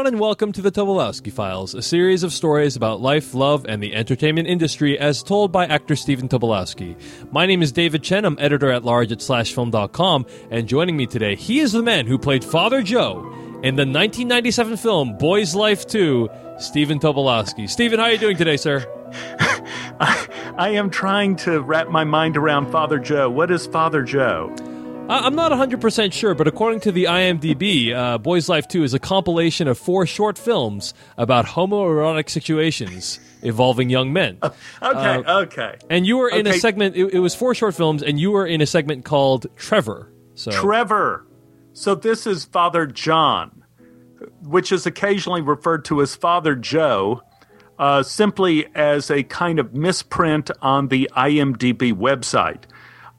everyone, and welcome to the Tobolowsky Files, a series of stories about life, love, and the entertainment industry as told by actor Stephen Tobolowsky. My name is David Chen. I'm editor at large at slashfilm.com, and joining me today, he is the man who played Father Joe in the 1997 film Boy's Life 2, Stephen Tobolowsky. Stephen, how are you doing today, sir? I, I am trying to wrap my mind around Father Joe. What is Father Joe? I- I'm not 100% sure, but according to the IMDb, uh, Boy's Life 2 is a compilation of four short films about homoerotic situations involving young men. Okay, Uh, okay. And you were in a segment, it, it was four short films, and you were in a segment called Trevor. So Trevor. So this is Father John, which is occasionally referred to as Father Joe, uh, simply as a kind of misprint on the IMDb website.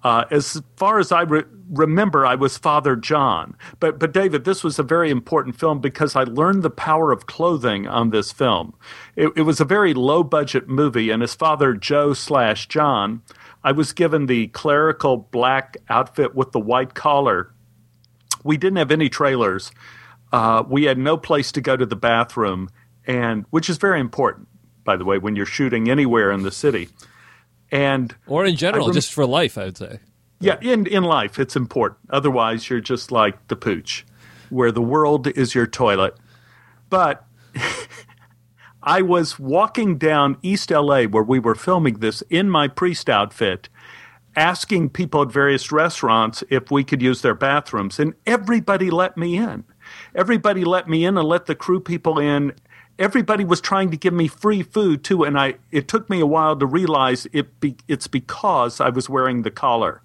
Uh, as far as I re- remember, I was Father John. But, but David, this was a very important film because I learned the power of clothing on this film. It, it was a very low budget movie, and as Father Joe slash John, I was given the clerical black outfit with the white collar we didn't have any trailers. Uh, we had no place to go to the bathroom, and which is very important, by the way, when you're shooting anywhere in the city. And or in general, rem- just for life, I would say. yeah, in in life, it's important. Otherwise, you're just like the pooch, where the world is your toilet. But I was walking down East LA where we were filming this in my priest outfit, asking people at various restaurants if we could use their bathrooms, and everybody let me in. Everybody let me in and let the crew people in. Everybody was trying to give me free food too, and I. It took me a while to realize it. Be, it's because I was wearing the collar,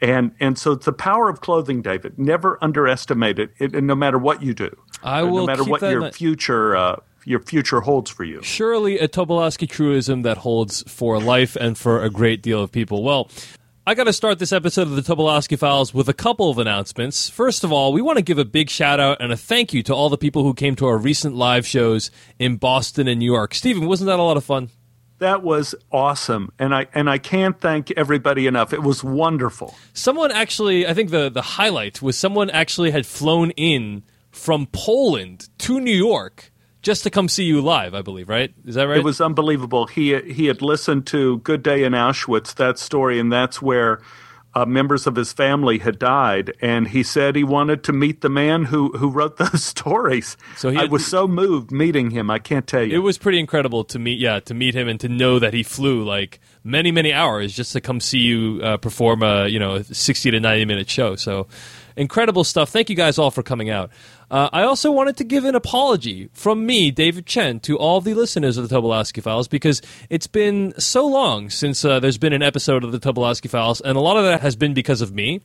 and and so it's the power of clothing, David. Never underestimate it, it and no matter what you do. I will no matter what in your mind. future uh, your future holds for you. Surely a Tobolowsky truism that holds for life and for a great deal of people. Well, I got to start this episode of the Tobolowsky Files with a couple of announcements. First of all, we want to give a big shout out and a thank you to all the people who came to our recent live shows in Boston and New York. Stephen, wasn't that a lot of fun? That was awesome, and I and I can't thank everybody enough. It was wonderful. Someone actually, I think the, the highlight was someone actually had flown in from Poland to New York just to come see you live, I believe, right? Is that right? It was unbelievable. He he had listened to Good Day in Auschwitz, that story, and that's where uh, members of his family had died. And he said he wanted to meet the man who who wrote those stories. So he I was so moved meeting him. I can't tell you. It was pretty incredible to meet, yeah, to meet him and to know that he flew like many, many hours just to come see you uh, perform a you know sixty to ninety minute show. So incredible stuff. Thank you guys all for coming out. Uh, I also wanted to give an apology from me, David Chen, to all the listeners of the Tobolowsky Files because it's been so long since uh, there's been an episode of the Tobolowsky Files, and a lot of that has been because of me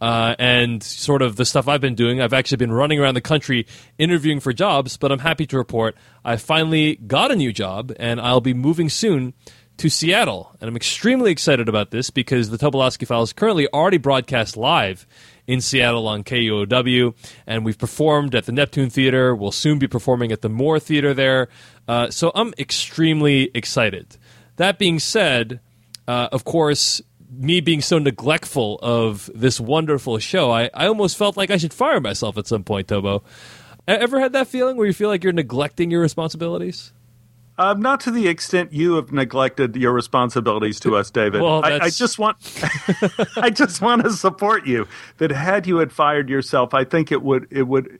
uh, and sort of the stuff I've been doing. I've actually been running around the country interviewing for jobs, but I'm happy to report I finally got a new job, and I'll be moving soon to Seattle. And I'm extremely excited about this because the Tobolowsky Files currently already broadcast live in Seattle on KUOW, and we've performed at the Neptune Theater. We'll soon be performing at the Moore Theater there. Uh, so I'm extremely excited. That being said, uh, of course, me being so neglectful of this wonderful show, I, I almost felt like I should fire myself at some point, Tobo. Ever had that feeling where you feel like you're neglecting your responsibilities? Uh, not to the extent you have neglected your responsibilities to us, David. Well, I, I just want, I just want to support you. That had you had fired yourself, I think it would, it would,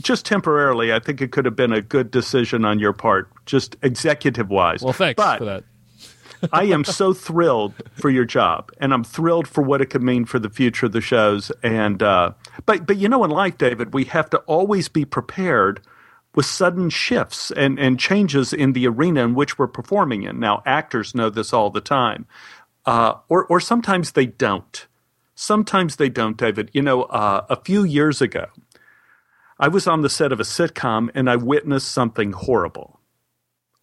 just temporarily. I think it could have been a good decision on your part, just executive wise. Well, thanks but for that. I am so thrilled for your job, and I'm thrilled for what it could mean for the future of the shows. And uh, but but you know, in life, David, we have to always be prepared with sudden shifts and and changes in the arena in which we're performing in. Now, actors know this all the time, uh, or or sometimes they don't. Sometimes they don't, David. You know, uh, a few years ago, I was on the set of a sitcom and I witnessed something horrible.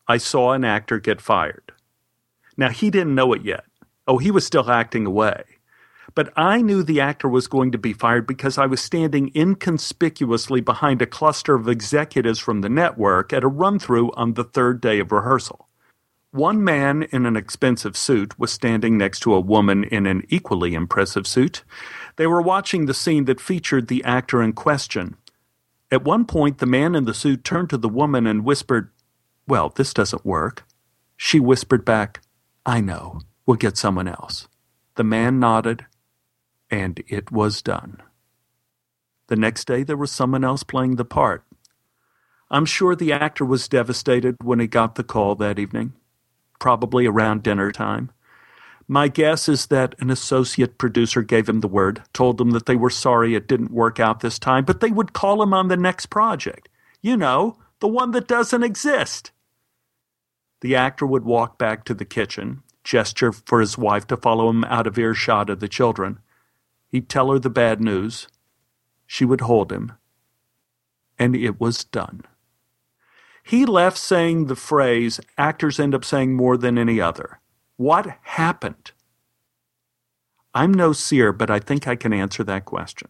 I saw an actor get fired. Now, he didn't know it yet. Oh, he was still acting away. But I knew the actor was going to be fired because I was standing inconspicuously behind a cluster of executives from the network at a run through on the third day of rehearsal. One man in an expensive suit was standing next to a woman in an equally impressive suit. They were watching the scene that featured the actor in question. At one point, the man in the suit turned to the woman and whispered, Well, this doesn't work. She whispered back, I know. We'll get someone else. The man nodded, and it was done. The next day, there was someone else playing the part. I'm sure the actor was devastated when he got the call that evening, probably around dinner time. My guess is that an associate producer gave him the word, told him that they were sorry it didn't work out this time, but they would call him on the next project. You know, the one that doesn't exist. The actor would walk back to the kitchen, gesture for his wife to follow him out of earshot of the children. He'd tell her the bad news. She would hold him. And it was done. He left saying the phrase actors end up saying more than any other. What happened? I'm no seer, but I think I can answer that question.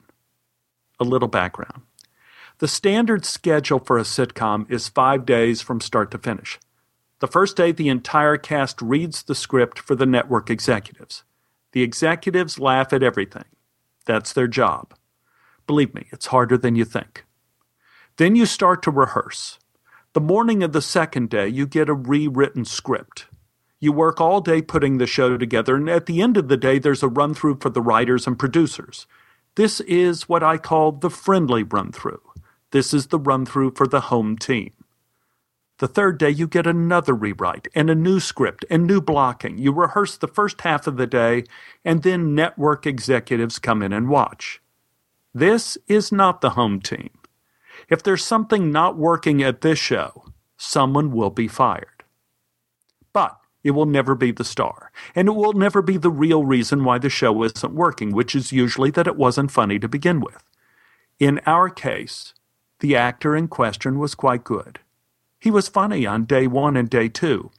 A little background. The standard schedule for a sitcom is five days from start to finish. The first day, the entire cast reads the script for the network executives. The executives laugh at everything. That's their job. Believe me, it's harder than you think. Then you start to rehearse. The morning of the second day, you get a rewritten script. You work all day putting the show together, and at the end of the day, there's a run through for the writers and producers. This is what I call the friendly run through. This is the run through for the home team. The third day, you get another rewrite and a new script and new blocking. You rehearse the first half of the day, and then network executives come in and watch. This is not the home team. If there's something not working at this show, someone will be fired. But it will never be the star, and it will never be the real reason why the show isn't working, which is usually that it wasn't funny to begin with. In our case, the actor in question was quite good. He was funny on day one and day two.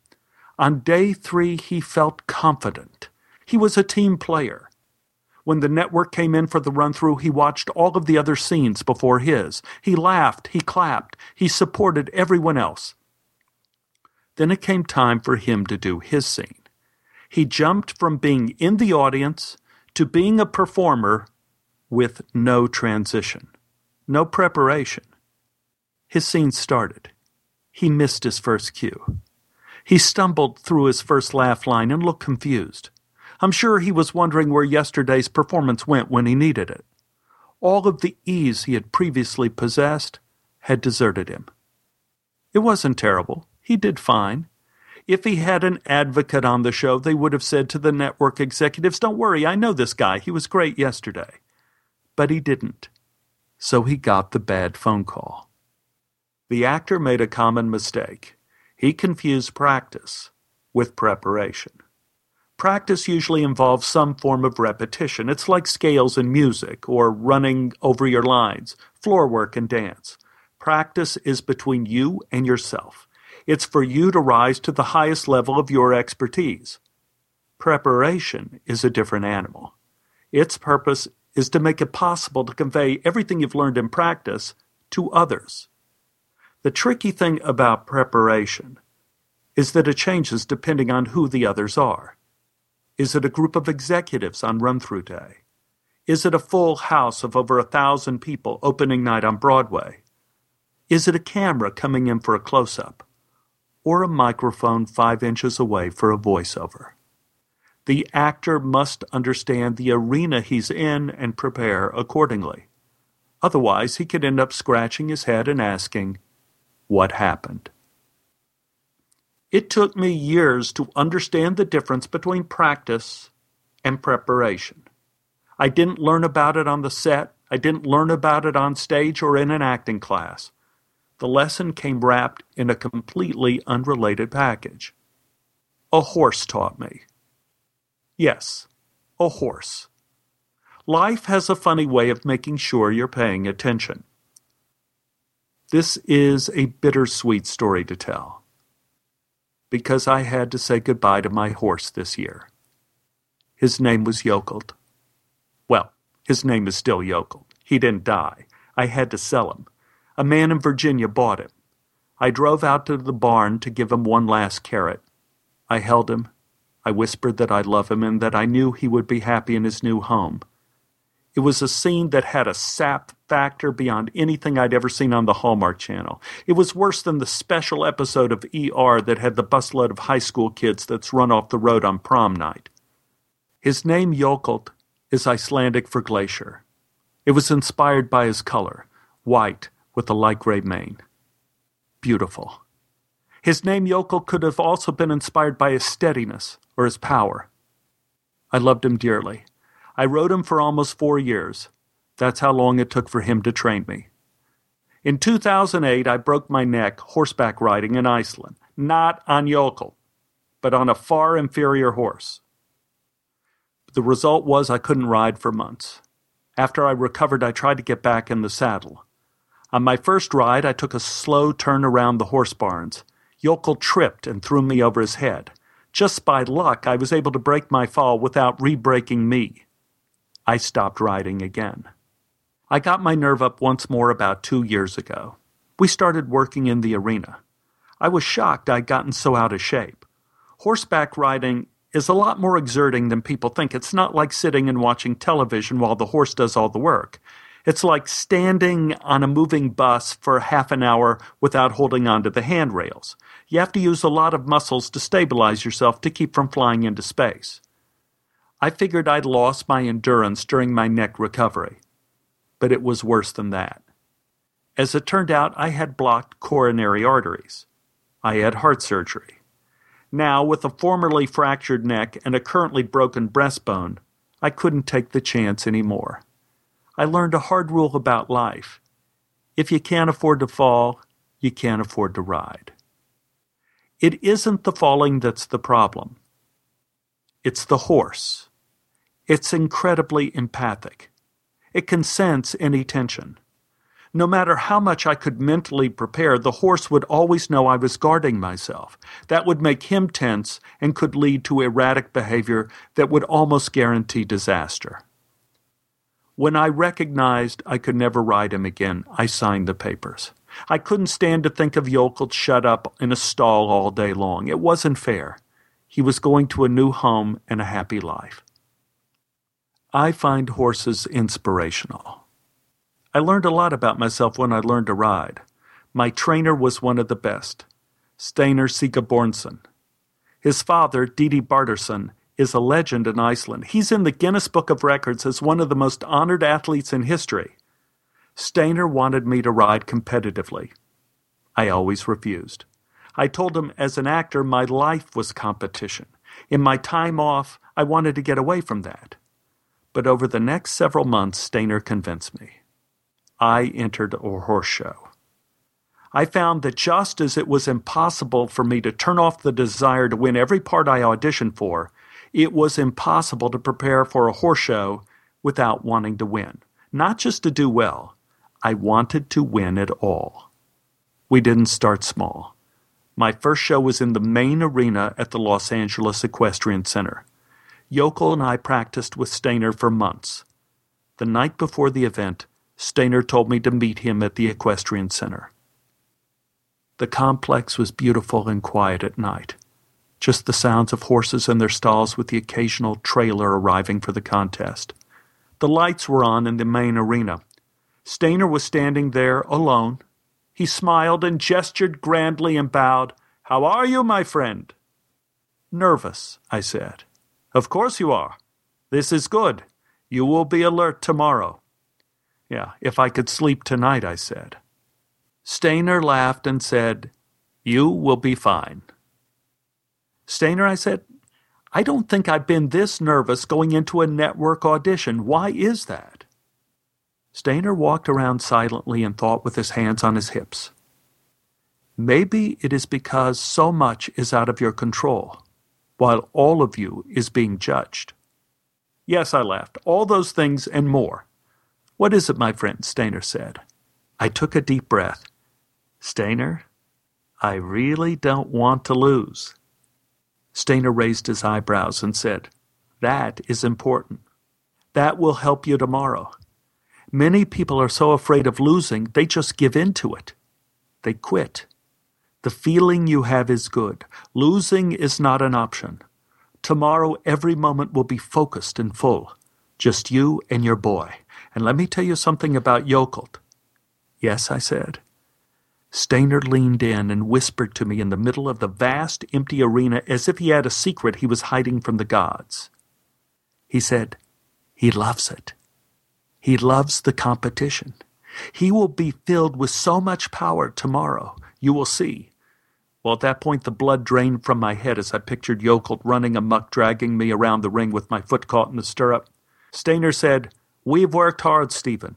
On day three, he felt confident. He was a team player. When the network came in for the run through, he watched all of the other scenes before his. He laughed, he clapped, he supported everyone else. Then it came time for him to do his scene. He jumped from being in the audience to being a performer with no transition, no preparation. His scene started. He missed his first cue. He stumbled through his first laugh line and looked confused. I'm sure he was wondering where yesterday's performance went when he needed it. All of the ease he had previously possessed had deserted him. It wasn't terrible. He did fine. If he had an advocate on the show, they would have said to the network executives, Don't worry, I know this guy. He was great yesterday. But he didn't. So he got the bad phone call. The actor made a common mistake. He confused practice with preparation. Practice usually involves some form of repetition. It's like scales in music or running over your lines, floor work and dance. Practice is between you and yourself. It's for you to rise to the highest level of your expertise. Preparation is a different animal. Its purpose is to make it possible to convey everything you've learned in practice to others. The tricky thing about preparation is that it changes depending on who the others are. Is it a group of executives on run through day? Is it a full house of over a thousand people opening night on Broadway? Is it a camera coming in for a close up? Or a microphone five inches away for a voiceover? The actor must understand the arena he's in and prepare accordingly. Otherwise, he could end up scratching his head and asking, what happened. It took me years to understand the difference between practice and preparation. I didn't learn about it on the set, I didn't learn about it on stage or in an acting class. The lesson came wrapped in a completely unrelated package. A horse taught me. Yes, a horse. Life has a funny way of making sure you're paying attention. This is a bittersweet story to tell because I had to say goodbye to my horse this year. His name was Jökull. Well, his name is still Jökull. He didn't die. I had to sell him. A man in Virginia bought him. I drove out to the barn to give him one last carrot. I held him. I whispered that I love him and that I knew he would be happy in his new home. It was a scene that had a sap factor beyond anything I'd ever seen on the Hallmark Channel. It was worse than the special episode of ER that had the busload of high school kids that's run off the road on prom night. His name Jökull is Icelandic for glacier. It was inspired by his color, white with a light gray mane. Beautiful. His name Jökull could have also been inspired by his steadiness or his power. I loved him dearly. I rode him for almost four years. That's how long it took for him to train me. In 2008, I broke my neck horseback riding in Iceland, not on Jökull, but on a far inferior horse. The result was I couldn't ride for months. After I recovered, I tried to get back in the saddle. On my first ride, I took a slow turn around the horse barns. Jökull tripped and threw me over his head. Just by luck, I was able to break my fall without re breaking me. I stopped riding again. I got my nerve up once more about two years ago. We started working in the arena. I was shocked I'd gotten so out of shape. Horseback riding is a lot more exerting than people think. It's not like sitting and watching television while the horse does all the work. It's like standing on a moving bus for half an hour without holding onto the handrails. You have to use a lot of muscles to stabilize yourself to keep from flying into space. I figured I'd lost my endurance during my neck recovery. But it was worse than that. As it turned out, I had blocked coronary arteries. I had heart surgery. Now, with a formerly fractured neck and a currently broken breastbone, I couldn't take the chance anymore. I learned a hard rule about life. If you can't afford to fall, you can't afford to ride. It isn't the falling that's the problem. It's the horse. It's incredibly empathic. It can sense any tension. No matter how much I could mentally prepare, the horse would always know I was guarding myself. That would make him tense and could lead to erratic behavior that would almost guarantee disaster. When I recognized I could never ride him again, I signed the papers. I couldn't stand to think of Jökull shut up in a stall all day long. It wasn't fair. He was going to a new home and a happy life. I find horses inspirational. I learned a lot about myself when I learned to ride. My trainer was one of the best, Steinar Sigurbjörnsson. His father, Didi Bardarsson, is a legend in Iceland. He's in the Guinness Book of Records as one of the most honored athletes in history. Steinar wanted me to ride competitively. I always refused. I told him as an actor my life was competition. In my time off, I wanted to get away from that. But over the next several months, Steinar convinced me. I entered a horse show. I found that just as it was impossible for me to turn off the desire to win every part I auditioned for, it was impossible to prepare for a horse show without wanting to win. Not just to do well, I wanted to win it all. We didn't start small. My first show was in the main arena at the Los Angeles Equestrian Center. Jökull and I practiced with Steinar for months. The night before the event, Steinar told me to meet him at the Equestrian Center. The complex was beautiful and quiet at night. Just the sounds of horses in their stalls with the occasional trailer arriving for the contest. The lights were on in the main arena. Steinar was standing there alone, he smiled and gestured grandly and bowed. How are you, my friend? Nervous, I said. Of course you are. This is good. You will be alert tomorrow. Yeah, if I could sleep tonight, I said. Steinar laughed and said, You will be fine. Steinar, I said, I don't think I've been this nervous going into a network audition. Why is that? Steinar walked around silently and thought with his hands on his hips. Maybe it is because so much is out of your control, while all of you is being judged. Yes, I laughed. All those things and more. What is it, my friend? Steinar said. I took a deep breath. Steinar, I really don't want to lose. Steinar raised his eyebrows and said, That is important. That will help you tomorrow. Many people are so afraid of losing, they just give in to it. They quit. The feeling you have is good. Losing is not an option. Tomorrow, every moment will be focused and full. Just you and your boy. And let me tell you something about Jökull. Yes, I said. Steinar leaned in and whispered to me in the middle of the vast, empty arena as if he had a secret he was hiding from the gods. He said, He loves it. He loves the competition. He will be filled with so much power tomorrow. You will see. Well, at that point, the blood drained from my head as I pictured Jökull running amuck, dragging me around the ring with my foot caught in the stirrup. Steinar said, We've worked hard, Stephen.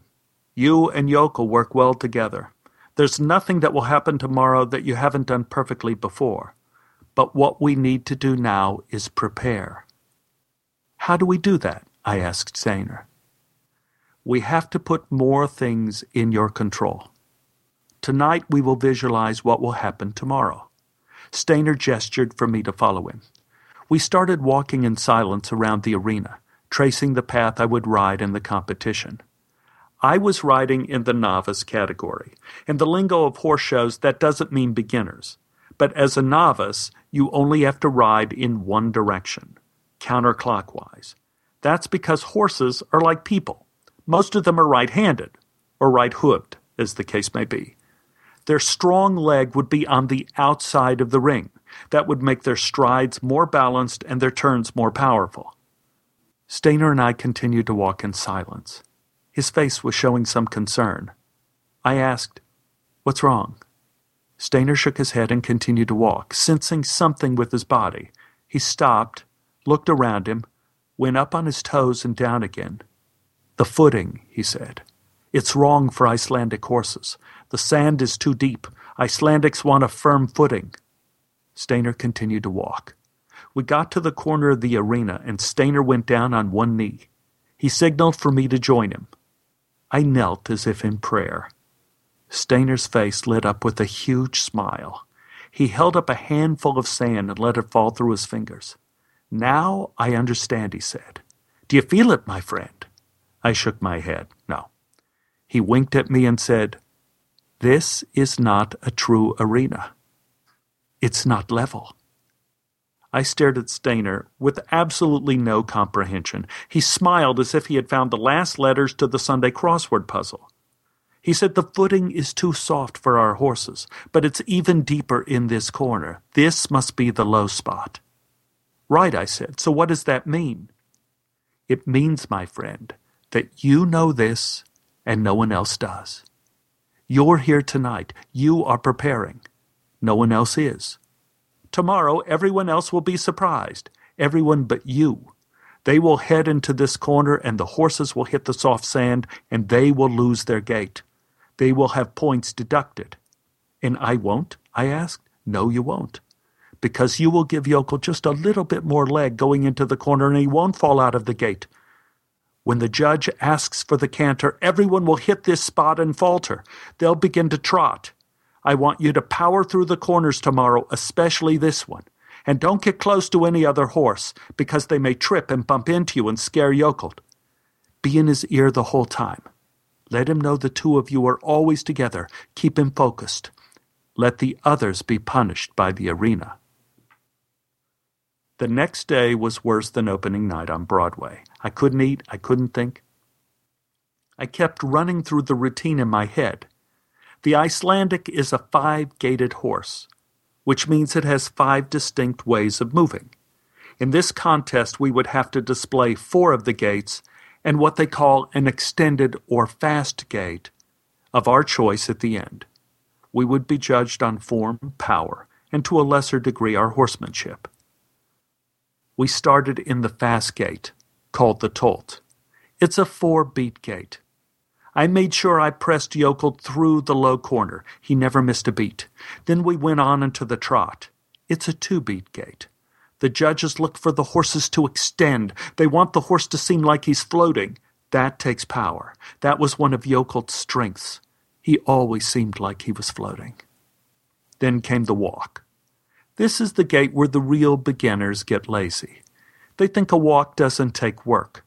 You and Jökull work well together. There's nothing that will happen tomorrow that you haven't done perfectly before. But what we need to do now is prepare. How do we do that? I asked Steinar. We have to put more things in your control. Tonight we will visualize what will happen tomorrow. Steinar gestured for me to follow him. We started walking in silence around the arena, tracing the path I would ride in the competition. I was riding in the novice category. In the lingo of horse shows, that doesn't mean beginners. But as a novice, you only have to ride in one direction, counterclockwise. That's because horses are like people. Most of them are right handed, or right hooved, as the case may be. Their strong leg would be on the outside of the ring. That would make their strides more balanced and their turns more powerful. Steinar and I continued to walk in silence. His face was showing some concern. I asked, What's wrong? Steinar shook his head and continued to walk, sensing something with his body. He stopped, looked around him, went up on his toes and down again. The footing, he said. It's wrong for Icelandic horses. The sand is too deep. Icelandics want a firm footing. Steinar continued to walk. We got to the corner of the arena, and Steinar went down on one knee. He signaled for me to join him. I knelt as if in prayer. Steinar's face lit up with a huge smile. He held up a handful of sand and let it fall through his fingers. Now I understand, he said. Do you feel it, my friend? I shook my head. No. He winked at me and said, This is not a true arena. It's not level. I stared at Steinar with absolutely no comprehension. He smiled as if he had found the last letters to the Sunday crossword puzzle. He said, The footing is too soft for our horses, but it's even deeper in this corner. This must be the low spot. Right, I said. So what does that mean? It means, my friend, that you know this and no one else does. You're here tonight. You are preparing. No one else is. Tomorrow, everyone else will be surprised. Everyone but you. They will head into this corner, and the horses will hit the soft sand, and they will lose their gait. They will have points deducted. And I won't? I asked. No, you won't. Because you will give Jökull just a little bit more leg going into the corner, and he won't fall out of the gate. When the judge asks for the canter, everyone will hit this spot and falter. They'll begin to trot. I want you to power through the corners tomorrow, especially this one. And don't get close to any other horse, because they may trip and bump into you and scare Jökull. Be in his ear the whole time. Let him know the two of you are always together. Keep him focused. Let the others be punished by the arena. The next day was worse than opening night on Broadway. I couldn't eat, I couldn't think. I kept running through the routine in my head. The Icelandic is a five gated horse, which means it has five distinct ways of moving. In this contest, we would have to display four of the gates and what they call an extended or fast gate of our choice at the end. We would be judged on form, power, and to a lesser degree our horsemanship. We started in the fast gate, called the Tolt. It's a four beat gate. I made sure I pressed Jökull through the low corner. He never missed a beat. Then we went on into the trot. It's a two beat gate. The judges look for the horses to extend. They want the horse to seem like he's floating. That takes power. That was one of Jökull's strengths. He always seemed like he was floating. Then came the walk. This is the gate where the real beginners get lazy. They think a walk doesn't take work.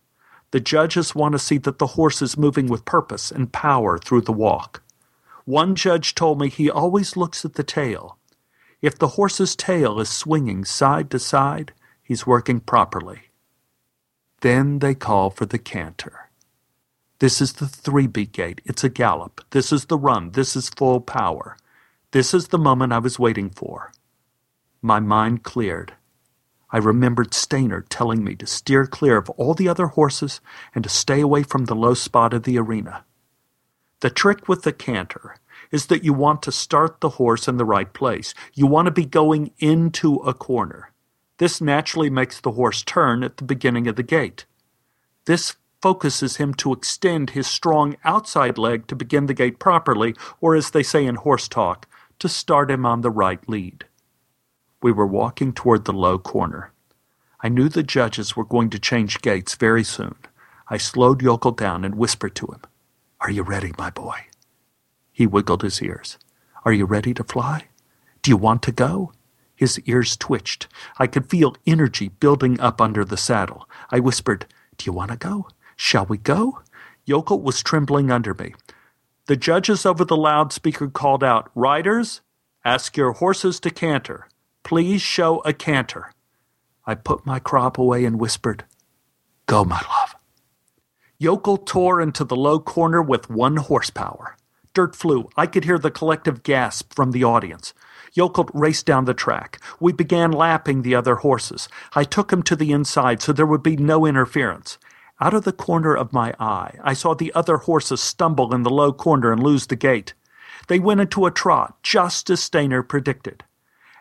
The judges want to see that the horse is moving with purpose and power through the walk. One judge told me he always looks at the tail. If the horse's tail is swinging side to side, he's working properly. Then they call for the canter. This is the three beat gate. It's a gallop. This is the run. This is full power. This is the moment I was waiting for. My mind cleared. I remembered Steinar telling me to steer clear of all the other horses and to stay away from the low spot of the arena. The trick with the canter is that you want to start the horse in the right place. You want to be going into a corner. This naturally makes the horse turn at the beginning of the gait. This focuses him to extend his strong outside leg to begin the gait properly, or as they say in horse talk, to start him on the right lead. We were walking toward the low corner. I knew the judges were going to change gates very soon. I slowed Jökull down and whispered to him, Are you ready, my boy? He wiggled his ears. Are you ready to fly? Do you want to go? His ears twitched. I could feel energy building up under the saddle. I whispered, Do you want to go? Shall we go? Jökull was trembling under me. The judges over the loudspeaker called out, Riders, ask your horses to canter. Please show a canter. I put my crop away and whispered, Go, my love. Jökull tore into the low corner with one horsepower. Dirt flew. I could hear the collective gasp from the audience. Jökull raced down the track. We began lapping the other horses. I took him to the inside so there would be no interference. Out of the corner of my eye, I saw the other horses stumble in the low corner and lose the gait. They went into a trot, just as Steinar predicted.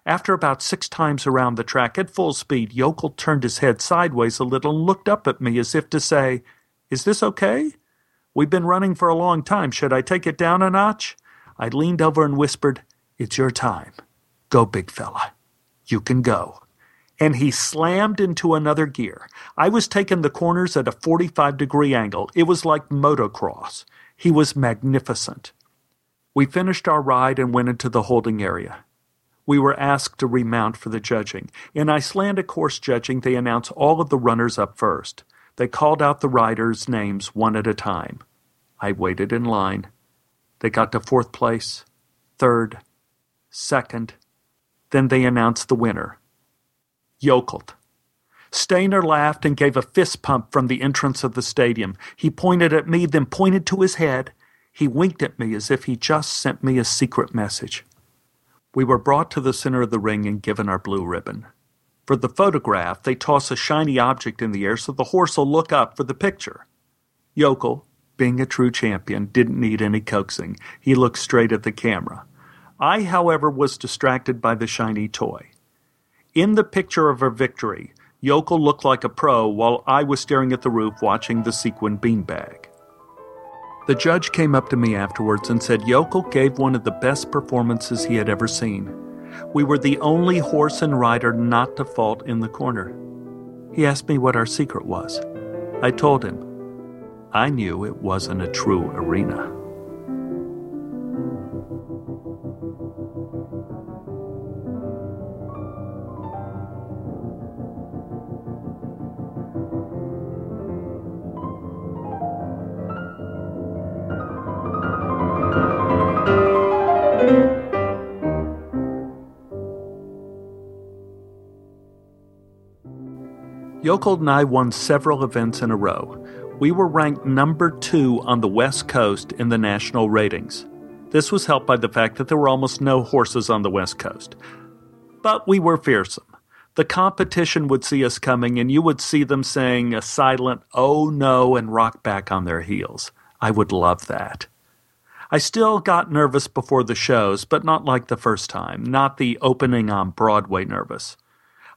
After about six times around the track at full speed, Jökull turned his head sideways a little and looked up at me as if to say, Is this okay? We've been running for a long time. Should I take it down a notch? I leaned over and whispered, It's your time. Go, big fella. You can go. And he slammed into another gear. I was taking the corners at a 45 degree angle. It was like motocross. He was magnificent. We finished our ride and went into the holding area. We were asked to remount for the judging. In Icelandic horse judging, they announce all of the runners up first. They called out the riders' names one at a time. I waited in line. They got to fourth place, third, second. Then they announced the winner. Jökull. Steinar laughed and gave a fist pump from the entrance of the stadium. He pointed at me, then pointed to his head. He winked at me as if he just sent me a secret message. We were brought to the center of the ring and given our blue ribbon. For the photograph, they toss a shiny object in the air so the horse will look up for the picture. Jökull, being a true champion, didn't need any coaxing. He looked straight at the camera. I, however, was distracted by the shiny toy. In the picture of her victory, Jökull looked like a pro while I was staring at the roof watching the sequin beanbag. The judge came up to me afterwards and said Jökull gave one of the best performances he had ever seen. We were the only horse and rider not to fault in the corner. He asked me what our secret was. I told him. I knew it wasn't a true arena. Jökull and I won several events in a row. We were ranked number two on the West Coast in the national ratings. This was helped by the fact that there were almost no horses on the West Coast. But we were fearsome. The competition would see us coming, and you would see them saying a silent, oh no, and rock back on their heels. I would love that. I still got nervous before the shows, but not like the first time, not the opening on Broadway nervous.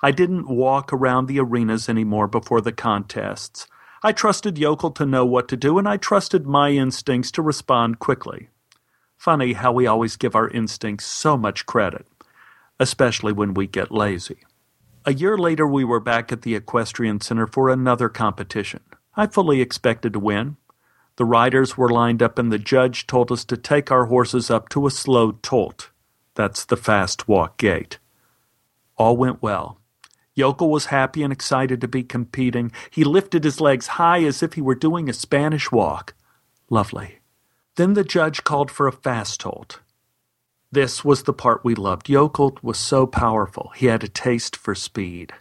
I didn't walk around the arenas anymore before the contests. I trusted Jökull to know what to do, and I trusted my instincts to respond quickly. Funny how we always give our instincts so much credit, especially when we get lazy. A year later, we were back at the Equestrian Center for another competition. I fully expected to win. The riders were lined up, and the judge told us to take our horses up to a slow tolt. That's the fast walk gait. All went well. Jökull was happy and excited to be competing. He lifted his legs high as if he were doing a Spanish walk. Lovely. Then the judge called for a fast tolt. This was the part we loved. Jökull was so powerful. He had a taste for speed.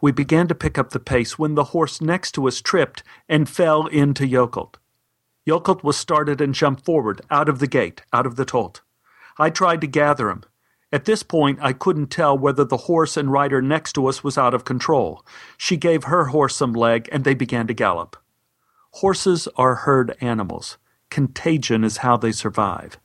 We began to pick up the pace when the horse next to us tripped and fell into Jökull. Jökull was started and jumped forward, out of the gate, out of the tolt. I tried to gather him. At this point, I couldn't tell whether the horse and rider next to us was out of control. She gave her horse some leg, and they began to gallop. Horses are herd animals. Contagion is how they survive.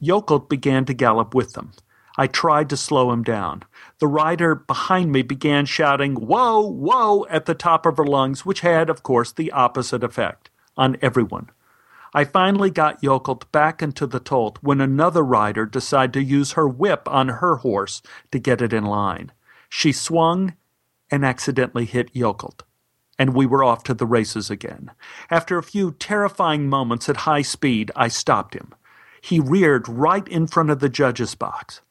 Jökull began to gallop with them. I tried to slow him down. The rider behind me began shouting, Whoa, whoa, at the top of her lungs, which had, of course, the opposite effect on everyone. I finally got Jökull back into the tolt when another rider decided to use her whip on her horse to get it in line. She swung and accidentally hit Jökull, and we were off to the races again. After a few terrifying moments at high speed, I stopped him. He reared right in front of the judge's box.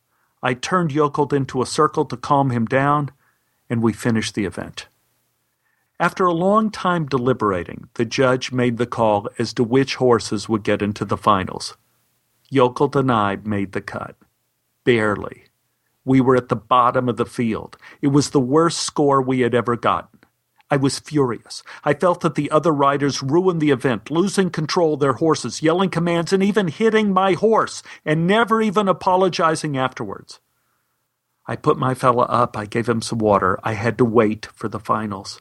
I turned Jökull into a circle to calm him down, and we finished the event. After a long time deliberating, the judge made the call as to which horses would get into the finals. Jökull and made the cut. Barely. We were at the bottom of the field. It was the worst score we had ever gotten. I was furious. I felt that the other riders ruined the event, losing control of their horses, yelling commands, and even hitting my horse, and never even apologizing afterwards. I put my fella up. I gave him some water. I had to wait for the finals.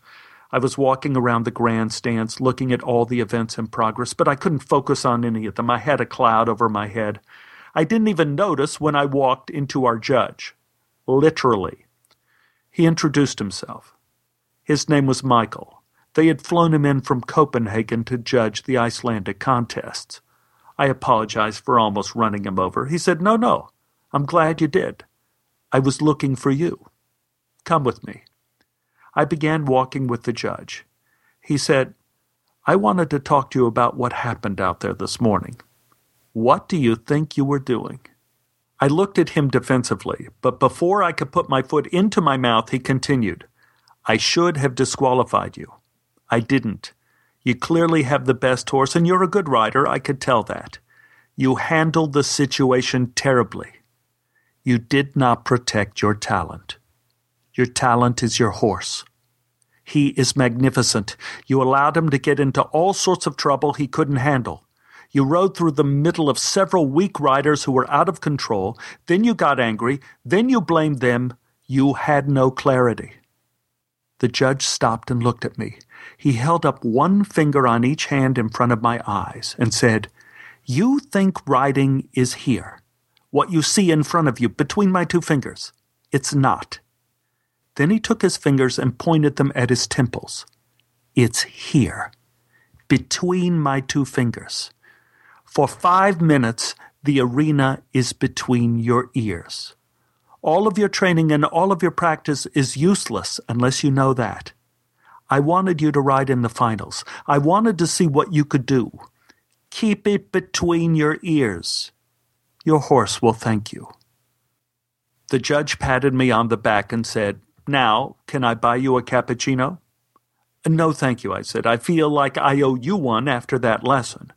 I was walking around the grandstands looking at all the events in progress, but I couldn't focus on any of them. I had a cloud over my head. I didn't even notice when I walked into our judge. Literally. He introduced himself. His name was Michael. They had flown him in from Copenhagen to judge the Icelandic contests. I apologized for almost running him over. He said, No, no, I'm glad you did. I was looking for you. Come with me. I began walking with the judge. He said, I wanted to talk to you about what happened out there this morning. What do you think you were doing? I looked at him defensively, but before I could put my foot into my mouth, he continued, I should have disqualified you. I didn't. You clearly have the best horse, and you're a good rider, I could tell that. You handled the situation terribly. You did not protect your talent. Your talent is your horse. He is magnificent. You allowed him to get into all sorts of trouble he couldn't handle. You rode through the middle of several weak riders who were out of control. Then you got angry. Then you blamed them. You had no clarity. The judge stopped and looked at me. He held up one finger on each hand in front of my eyes and said, You think riding is here. What you see in front of you between my two fingers. It's not. Then he took his fingers and pointed them at his temples. It's here, between my two fingers. For five minutes, the arena is between your ears. All of your training and all of your practice is useless unless you know that. I wanted you to ride in the finals. I wanted to see what you could do. Keep it between your ears. Your horse will thank you. The judge patted me on the back and said, now, can I buy you a cappuccino? No, thank you, I said. I feel like I owe you one after that lesson.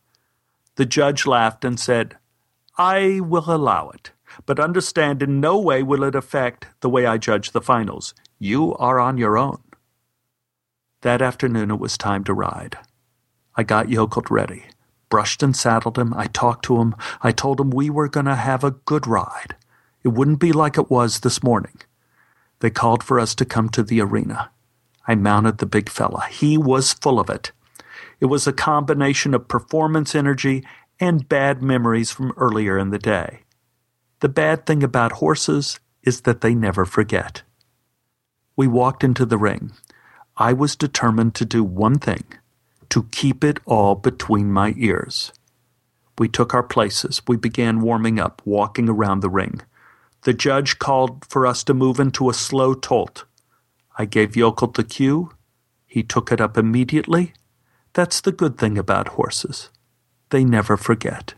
The judge laughed and said, I will allow it, but understand in no way will it affect the way I judge the finals. You are on your own. That afternoon it was time to ride. I got Jökull ready, brushed and saddled him. I talked to him. I told him we were going to have a good ride. It wouldn't be like it was this morning. They called for us to come to the arena. I mounted the big fella. He was full of it. It was a combination of performance energy and bad memories from earlier in the day. The bad thing about horses is that they never forget. We walked into the ring. I was determined to do one thing to keep it all between my ears. We took our places. We began warming up, walking around the ring. The judge called for us to move into a slow tolt. I gave Jökull the cue. He took it up immediately. That's the good thing about horses. They never forget.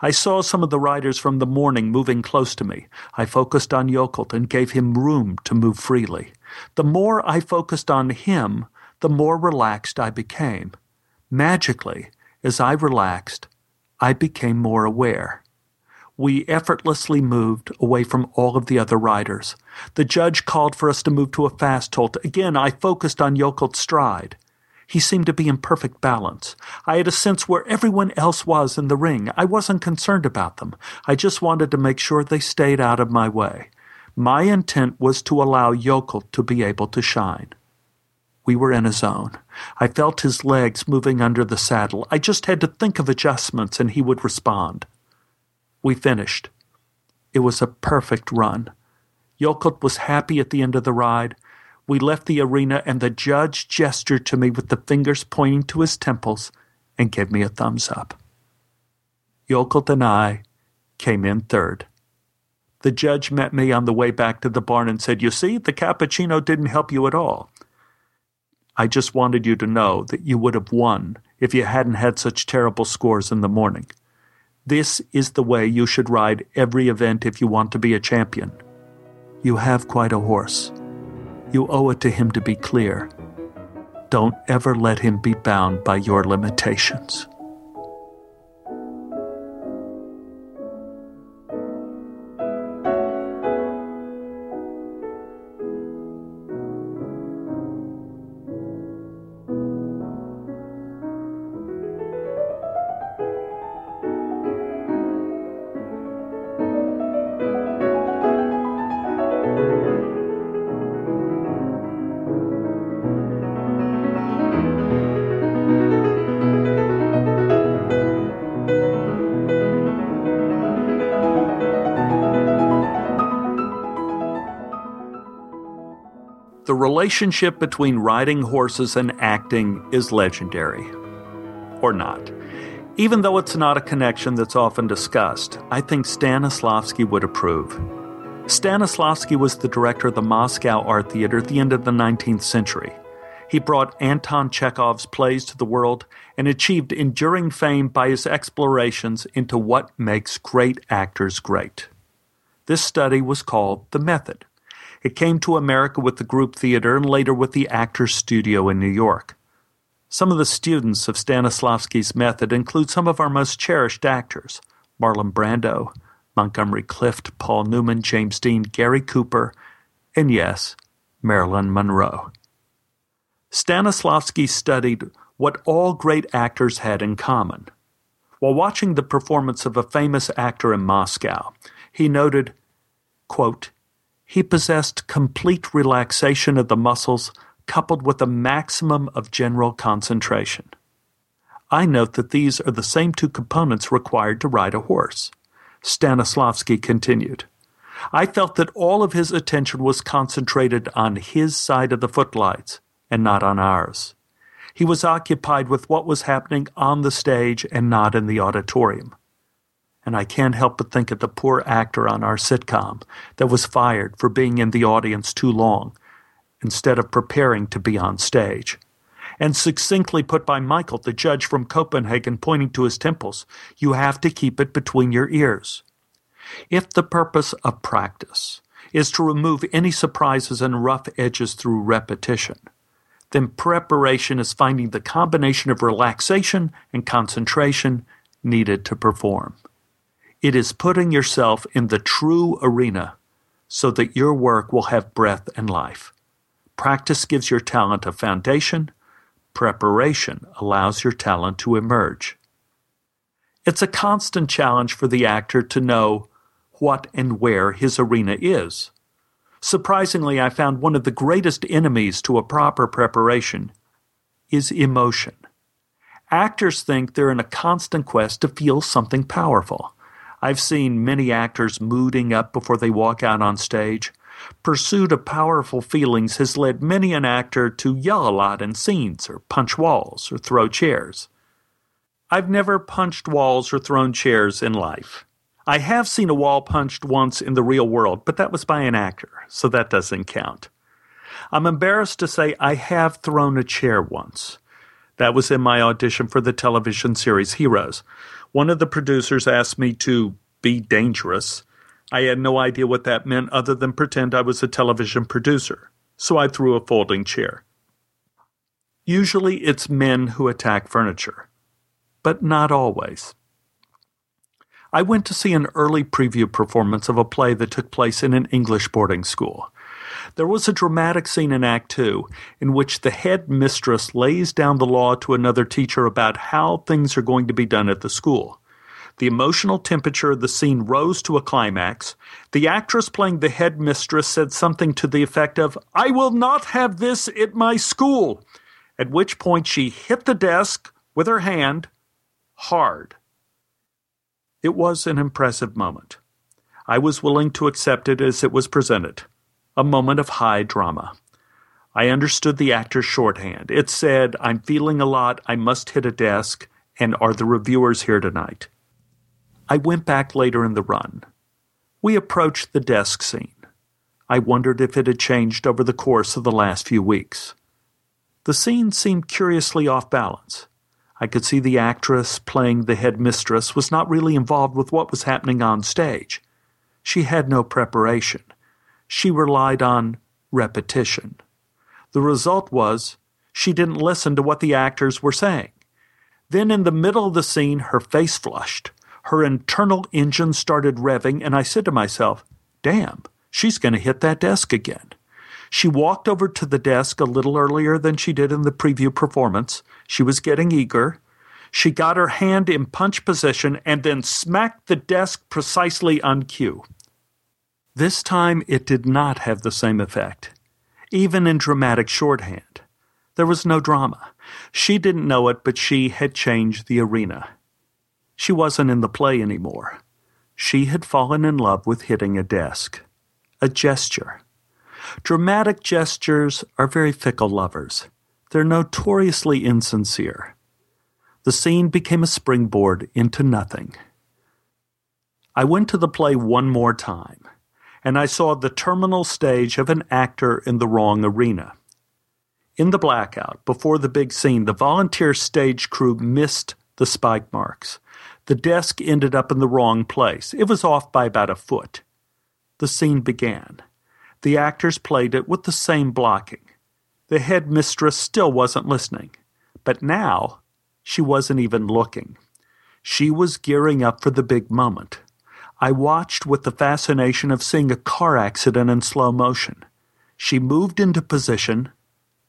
I saw some of the riders from the morning moving close to me. I focused on Jökull and gave him room to move freely. The more I focused on him, the more relaxed I became. Magically, as I relaxed, I became more aware. We effortlessly moved away from all of the other riders. The judge called for us to move to a fast halt. Again, I focused on Jökull's stride. He seemed to be in perfect balance. I had a sense where everyone else was in the ring. I wasn't concerned about them. I just wanted to make sure they stayed out of my way. My intent was to allow Jökull to be able to shine. We were in a zone. I felt his legs moving under the saddle. I just had to think of adjustments and he would respond. We finished. It was a perfect run. Jökull was happy at the end of the ride. We left the arena and the judge gestured to me with the fingers pointing to his temples and gave me a thumbs up. Jökull and I came in third. The judge met me on the way back to the barn and said, You see, the cappuccino didn't help you at all. I just wanted you to know that you would have won if you hadn't had such terrible scores in the morning. This is the way you should ride every event if you want to be a champion. You have quite a horse. You owe it to him to be clear. Don't ever let him be bound by your limitations. The relationship between riding horses and acting is legendary. Or not. Even though it's not a connection that's often discussed, I think Stanislavski would approve. Stanislavski was the director of the Moscow Art Theater at the end of the 19th century. He brought Anton Chekhov's plays to the world and achieved enduring fame by his explorations into what makes great actors great. This study was called The Method. It came to America with the Group Theater and later with the Actors Studio in New York. Some of the students of Stanislavski's method include some of our most cherished actors Marlon Brando, Montgomery Clift, Paul Newman, James Dean, Gary Cooper, and yes, Marilyn Monroe. Stanislavski studied what all great actors had in common. While watching the performance of a famous actor in Moscow, he noted, quote, he possessed complete relaxation of the muscles coupled with a maximum of general concentration. I note that these are the same two components required to ride a horse. Stanislavski continued. I felt that all of his attention was concentrated on his side of the footlights and not on ours. He was occupied with what was happening on the stage and not in the auditorium and I can't help but think of the poor actor on our sitcom that was fired for being in the audience too long instead of preparing to be on stage. And succinctly put by Michael, the judge from Copenhagen, pointing to his temples, you have to keep it between your ears. If the purpose of practice is to remove any surprises and rough edges through repetition, then preparation is finding the combination of relaxation and concentration needed to perform. It is putting yourself in the true arena so that your work will have breath and life. Practice gives your talent a foundation, preparation allows your talent to emerge. It's a constant challenge for the actor to know what and where his arena is. Surprisingly, I found one of the greatest enemies to a proper preparation is emotion. Actors think they're in a constant quest to feel something powerful. I've seen many actors mooding up before they walk out on stage. Pursuit of powerful feelings has led many an actor to yell a lot in scenes, or punch walls, or throw chairs. I've never punched walls or thrown chairs in life. I have seen a wall punched once in the real world, but that was by an actor, so that doesn't count. I'm embarrassed to say I have thrown a chair once. That was in my audition for the television series Heroes. One of the producers asked me to be dangerous. I had no idea what that meant other than pretend I was a television producer, so I threw a folding chair. Usually it's men who attack furniture, but not always. I went to see an early preview performance of a play that took place in an English boarding school. There was a dramatic scene in Act Two in which the head mistress lays down the law to another teacher about how things are going to be done at the school. The emotional temperature of the scene rose to a climax. The actress playing the head mistress said something to the effect of, I will not have this at my school. At which point she hit the desk with her hand hard. It was an impressive moment. I was willing to accept it as it was presented a moment of high drama. I understood the actor's shorthand. It said, I'm feeling a lot, I must hit a desk, and are the reviewers here tonight? I went back later in the run. We approached the desk scene. I wondered if it had changed over the course of the last few weeks. The scene seemed curiously off balance. I could see the actress playing the head mistress was not really involved with what was happening on stage. She had no preparation. She relied on repetition. The result was she didn't listen to what the actors were saying. Then, in the middle of the scene, her face flushed. Her internal engine started revving, and I said to myself, Damn, she's going to hit that desk again. She walked over to the desk a little earlier than she did in the preview performance. She was getting eager. She got her hand in punch position and then smacked the desk precisely on cue. This time it did not have the same effect, even in dramatic shorthand. There was no drama. She didn't know it, but she had changed the arena. She wasn't in the play anymore. She had fallen in love with hitting a desk, a gesture. Dramatic gestures are very fickle lovers. They're notoriously insincere. The scene became a springboard into nothing. I went to the play one more time, and I saw the terminal stage of an actor in the wrong arena. In the blackout, before the big scene, the volunteer stage crew missed the spike marks. The desk ended up in the wrong place. It was off by about a foot. The scene began. The actors played it with the same blocking. The head mistress still wasn't listening. But now, she wasn't even looking. She was gearing up for the big moment. I watched with the fascination of seeing a car accident in slow motion. She moved into position,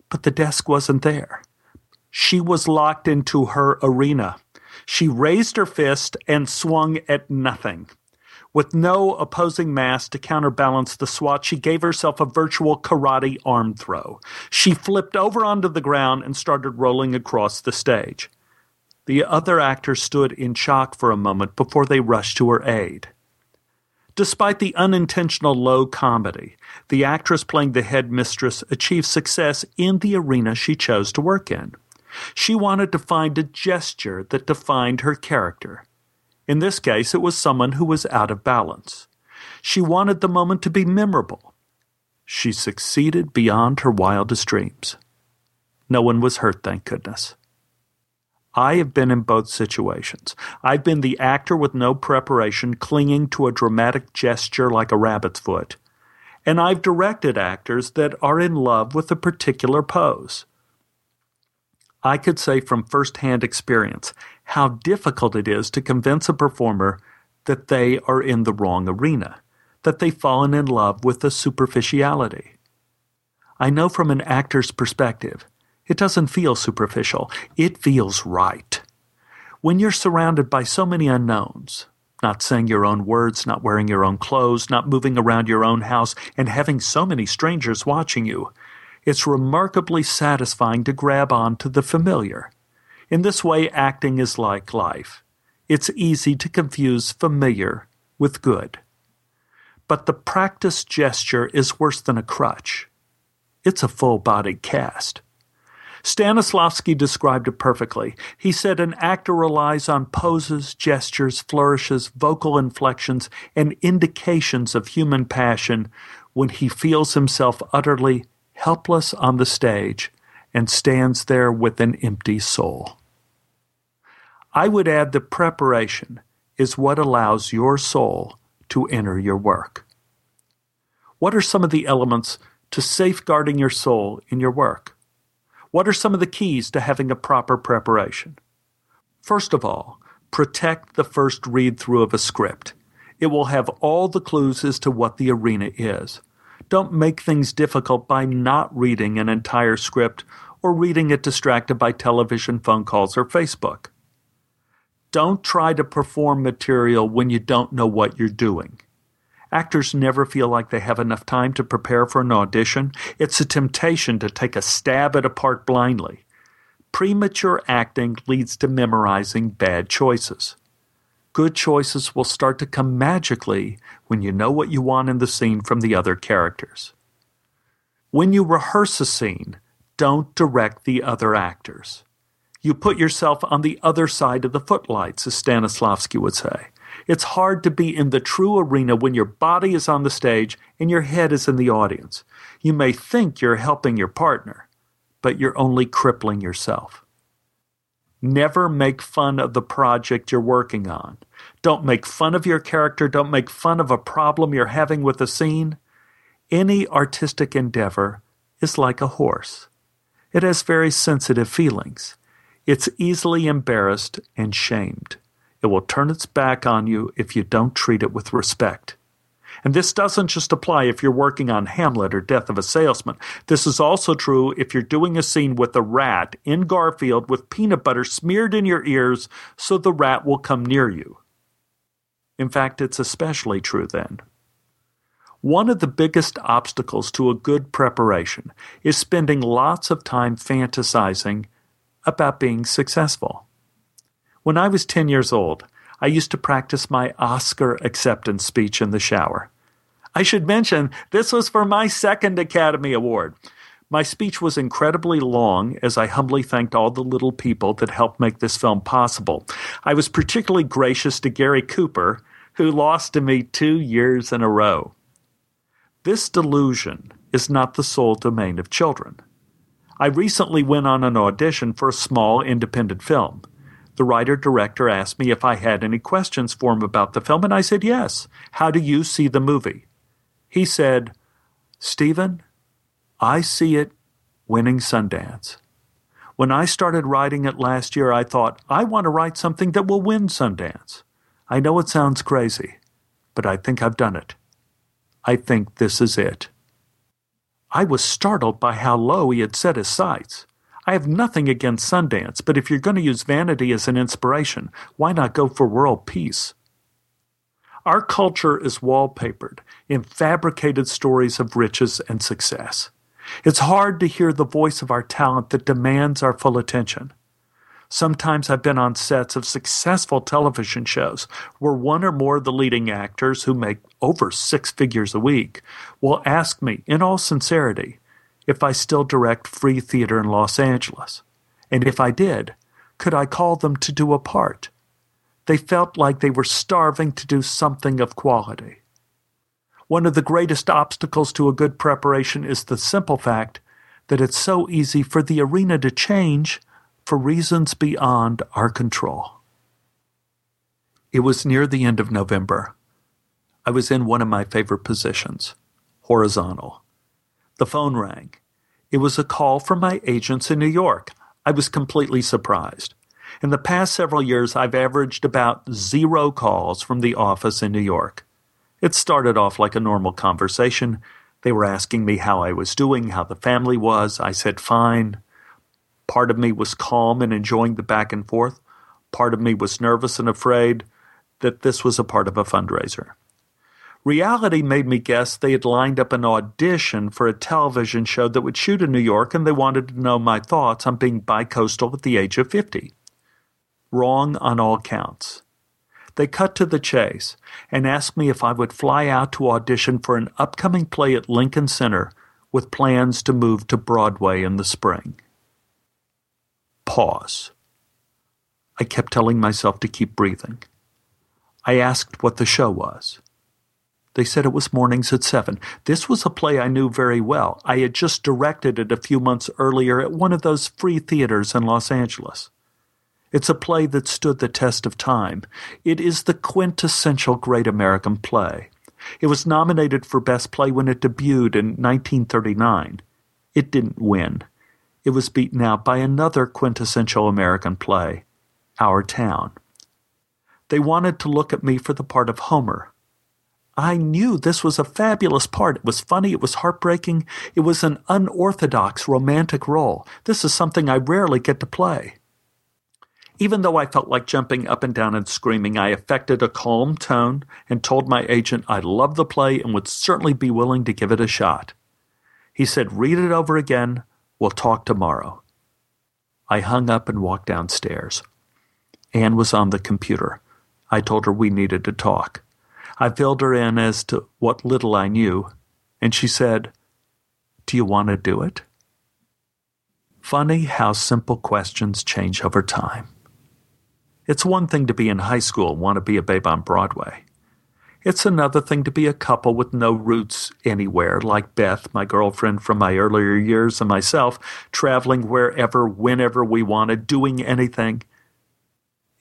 but the desk wasn't there. She was locked into her arena. She raised her fist and swung at nothing. With no opposing mass to counterbalance the swat, she gave herself a virtual karate arm throw. She flipped over onto the ground and started rolling across the stage. The other actors stood in shock for a moment before they rushed to her aid. Despite the unintentional low comedy, the actress playing the head mistress achieved success in the arena she chose to work in. She wanted to find a gesture that defined her character. In this case, it was someone who was out of balance. She wanted the moment to be memorable. She succeeded beyond her wildest dreams. No one was hurt, thank goodness. I have been in both situations. I've been the actor with no preparation clinging to a dramatic gesture like a rabbit's foot. And I've directed actors that are in love with a particular pose. I could say from firsthand experience how difficult it is to convince a performer that they are in the wrong arena, that they've fallen in love with a superficiality. I know from an actor's perspective, it doesn't feel superficial, it feels right. When you're surrounded by so many unknowns, not saying your own words, not wearing your own clothes, not moving around your own house, and having so many strangers watching you, it's remarkably satisfying to grab on to the familiar. In this way, acting is like life. It's easy to confuse familiar with good. But the practice gesture is worse than a crutch. It's a full bodied cast. Stanislavski described it perfectly. He said an actor relies on poses, gestures, flourishes, vocal inflections, and indications of human passion when he feels himself utterly helpless on the stage and stands there with an empty soul. I would add that preparation is what allows your soul to enter your work. What are some of the elements to safeguarding your soul in your work? What are some of the keys to having a proper preparation? First of all, Protect the first read through of a script. It will have all the clues as to what the arena is. Don't make things difficult by not reading an entire script or reading it distracted by television, phone calls, or Facebook. Don't try to perform material when you don't know what you're doing. Actors never feel like they have enough time to prepare for an audition. It's a temptation to take a stab at a part blindly. Premature acting leads to memorizing bad choices. Good choices will start to come magically when you know what you want in the scene from the other characters. When you rehearse a scene, don't direct the other actors. You put yourself on the other side of the footlights, as Stanislavski would say. It's hard to be in the true arena when your body is on the stage and your head is in the audience. You may think you're helping your partner, but you're only crippling yourself. Never make fun of the project you're working on. Don't make fun of your character. Don't make fun of a problem you're having with a scene. Any artistic endeavor is like a horse. It has very sensitive feelings. It's easily embarrassed and shamed. It will turn its back on you if you don't treat it with respect. And this doesn't just apply if you're working on Hamlet or Death of a Salesman. This is also true if you're doing a scene with a rat in Garfield with peanut butter smeared in your ears so the rat will come near you. In fact, it's especially true then. One of the biggest obstacles to a good preparation is spending lots of time fantasizing about being successful. When I was 10 years old, I used to practice my Oscar acceptance speech in the shower. I should mention this was for my second Academy Award. My speech was incredibly long as I humbly thanked all the little people that helped make this film possible. I was particularly gracious to Gary Cooper, who lost to me two years in a row. This delusion is not the sole domain of children. I recently went on an audition for a small independent film. The writer director asked me if I had any questions for him about the film, and I said yes. How do you see the movie? He said, Stephen, I see it winning Sundance. When I started writing it last year, I thought, I want to write something that will win Sundance. I know it sounds crazy, but I think I've done it. I think this is it. I was startled by how low he had set his sights. I have nothing against Sundance, but if you're going to use vanity as an inspiration, why not go for world peace? Our culture is wallpapered in fabricated stories of riches and success. It's hard to hear the voice of our talent that demands our full attention. Sometimes I've been on sets of successful television shows where one or more of the leading actors who make over six figures a week will ask me, in all sincerity, if I still direct free theater in Los Angeles. And if I did, could I call them to do a part? They felt like they were starving to do something of quality. One of the greatest obstacles to a good preparation is the simple fact that it's so easy for the arena to change for reasons beyond our control. It was near the end of November. I was in one of my favorite positions, horizontal. The phone rang. It was a call from my agents in New York. I was completely surprised. In the past several years, I've averaged about zero calls from the office in New York. It started off like a normal conversation. They were asking me how I was doing, how the family was. I said, fine. Part of me was calm and enjoying the back and forth. Part of me was nervous and afraid that this was a part of a fundraiser. Reality made me guess they had lined up an audition for a television show that would shoot in New York and they wanted to know my thoughts on being bicoastal at the age of 50. Wrong on all counts. They cut to the chase and asked me if I would fly out to audition for an upcoming play at Lincoln Center with plans to move to Broadway in the spring. Pause. I kept telling myself to keep breathing. I asked what the show was. They said it was mornings at seven. This was a play I knew very well. I had just directed it a few months earlier at one of those free theaters in Los Angeles. It's a play that stood the test of time. It is the quintessential great American play. It was nominated for Best Play when it debuted in 1939. It didn't win. It was beaten out by another quintessential American play, Our Town. They wanted to look at me for the part of Homer. I knew this was a fabulous part. It was funny, it was heartbreaking, it was an unorthodox romantic role. This is something I rarely get to play. Even though I felt like jumping up and down and screaming, I affected a calm tone and told my agent I loved the play and would certainly be willing to give it a shot. He said, Read it over again. We'll talk tomorrow. I hung up and walked downstairs. Anne was on the computer. I told her we needed to talk. I filled her in as to what little I knew, and she said, Do you want to do it? Funny how simple questions change over time. It's one thing to be in high school and want to be a babe on Broadway. It's another thing to be a couple with no roots anywhere, like Beth, my girlfriend from my earlier years, and myself, traveling wherever, whenever we wanted, doing anything.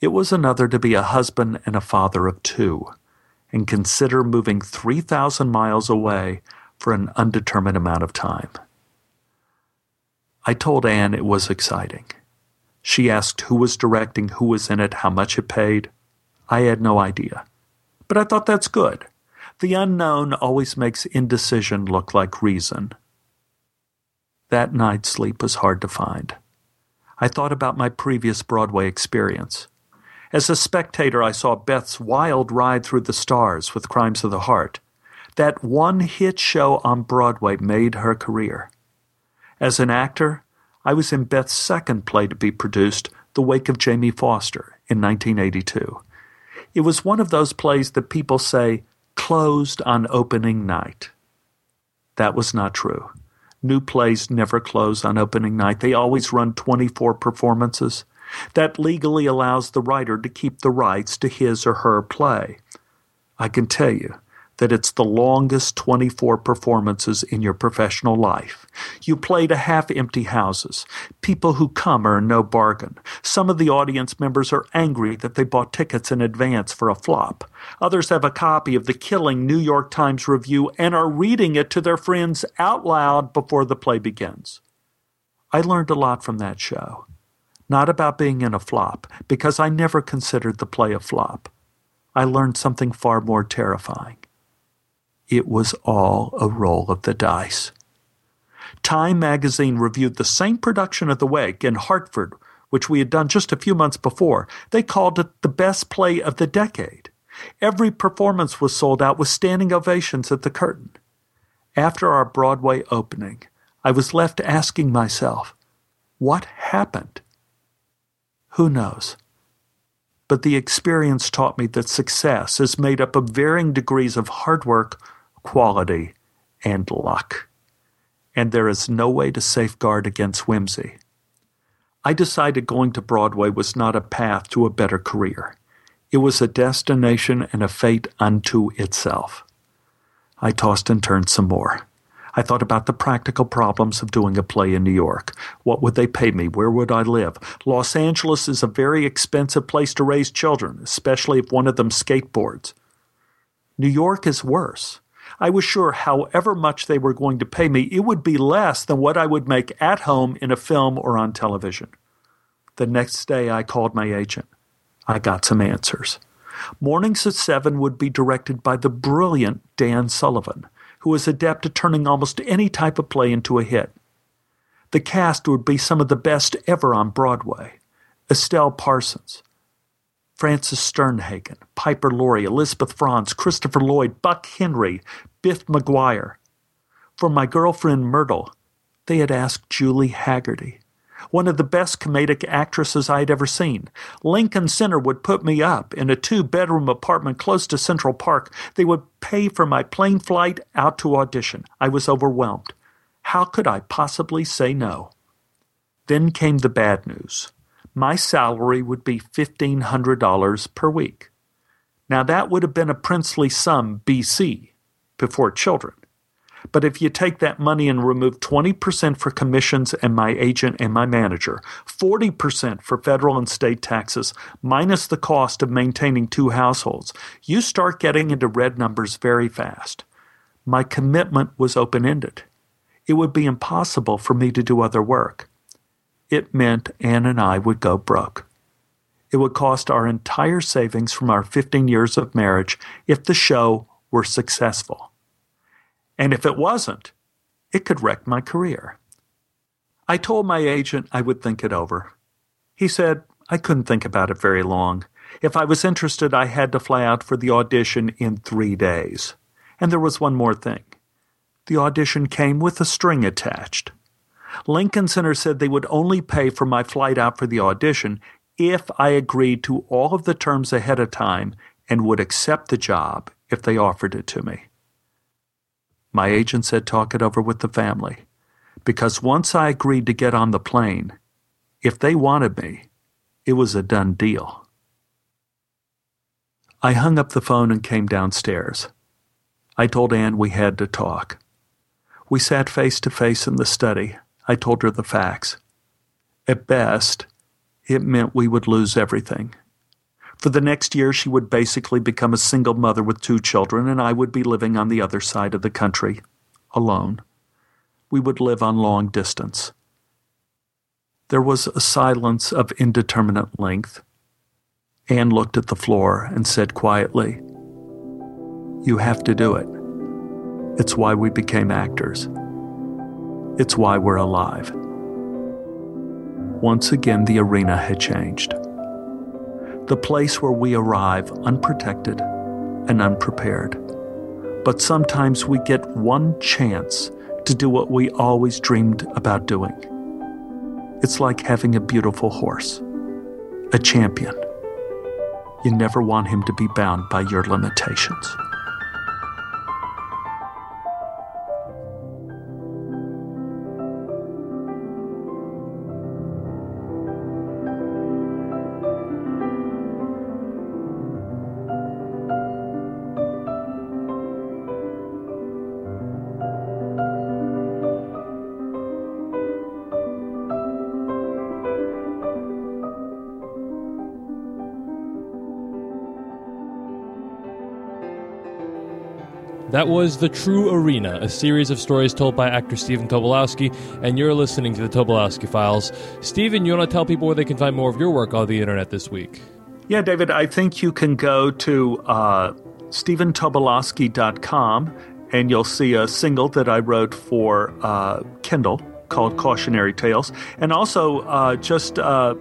It was another to be a husband and a father of two, and consider moving 3,000 miles away for an undetermined amount of time. I told Anne it was exciting. She asked who was directing, who was in it, how much it paid. I had no idea. But I thought that's good. The unknown always makes indecision look like reason. That night's sleep was hard to find. I thought about my previous Broadway experience. As a spectator, I saw Beth's wild ride through the stars with Crimes of the Heart. That one hit show on Broadway made her career. As an actor, I was in Beth's second play to be produced, The Wake of Jamie Foster, in 1982. It was one of those plays that people say closed on opening night. That was not true. New plays never close on opening night. They always run 24 performances. That legally allows the writer to keep the rights to his or her play. I can tell you, that it's the longest 24 performances in your professional life. You play to half empty houses. People who come are no bargain. Some of the audience members are angry that they bought tickets in advance for a flop. Others have a copy of the killing New York Times review and are reading it to their friends out loud before the play begins. I learned a lot from that show. Not about being in a flop, because I never considered the play a flop. I learned something far more terrifying it was all a roll of the dice. Time magazine reviewed the same production of The Wake in Hartford, which we had done just a few months before. They called it the best play of the decade. Every performance was sold out with standing ovations at the curtain. After our Broadway opening, I was left asking myself, what happened? Who knows? But the experience taught me that success is made up of varying degrees of hard work, quality, and luck. And there is no way to safeguard against whimsy. I decided going to Broadway was not a path to a better career. It was a destination and a fate unto itself. I tossed and turned some more. I thought about the practical problems of doing a play in New York. What would they pay me? Where would I live? Los Angeles is a very expensive place to raise children, especially if one of them skateboards. New York is worse. I was sure however much they were going to pay me, it would be less than what I would make at home in a film or on television. The next day, I called my agent. I got some answers. Mornings at 7 would be directed by the brilliant Dan Sullivan, who is adept at turning almost any type of play into a hit. The cast would be some of the best ever on Broadway Estelle Parsons, Frances Sternhagen, Piper Laurie, Elizabeth Franz, Christopher Lloyd, Buck Henry, Biff McGuire. For my girlfriend Myrtle, they had asked Julie Hagerty, one of the best comedic actresses I'd ever seen. Lincoln Center would put me up in a two bedroom apartment close to Central Park. They would pay for my plane flight out to audition. I was overwhelmed. How could I possibly say no? Then came the bad news my salary would be $1,500 per week. Now, that would have been a princely sum BC, before children. But if you take that money and remove 20% for commissions and my agent and my manager, 40% for federal and state taxes, minus the cost of maintaining two households, you start getting into red numbers very fast. My commitment was open ended. It would be impossible for me to do other work it meant Anne and I would go broke. it would cost our entire savings from our 15 years of marriage if the show were successful. And if it wasn't, it could wreck my career. I told my agent I would think it over. He said I couldn't think about it very long. If I was interested, I had to fly out for the audition in three days. And there was one more thing. The audition came with a string attached. Lincoln Center said they would only pay for my flight out for the audition if I agreed to all of the terms ahead of time and would accept the job if they offered it to me. My agent said talk it over with the family, because once I agreed to get on the plane, if they wanted me, it was a done deal. I hung up the phone and came downstairs. I told Anne we had to talk. We sat face to face in the study. I told her the facts. At best, it meant we would lose everything. For the next year, she would basically become a single mother with two children, and I would be living on the other side of the country, alone. We would live on long distance. There was a silence of indeterminate length. Anne looked at the floor and said quietly, You have to do it. It's why we became actors. It's why we're alive. Once again, the arena had changed. The place where we arrive unprotected and unprepared. But sometimes we get one chance to do what we always dreamed about doing. It's like having a beautiful horse, a champion. You never want him to be bound by your limitations. That was The True Arena, a series of stories told by actor Stephen Tobolowsky, and you're listening to the Tobolowsky Files. Stephen, you want to tell people where they can find more of your work on the internet this week? Yeah, David, I think you can go to uh, stephentobolowsky.com and you'll see a single that I wrote for uh, Kindle called Cautionary Tales. And also, uh, just uh,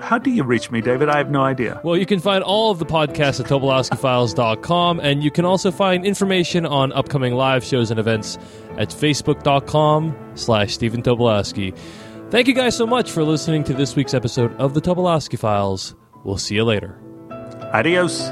how do you reach me, David? I have no idea. Well, you can find all of the podcasts at tobolowskyfiles.com, and you can also find information on upcoming live shows and events at facebook.com slash Stephen Tobolowsky. Thank you guys so much for listening to this week's episode of the Tobolowsky Files. We'll see you later. Adios.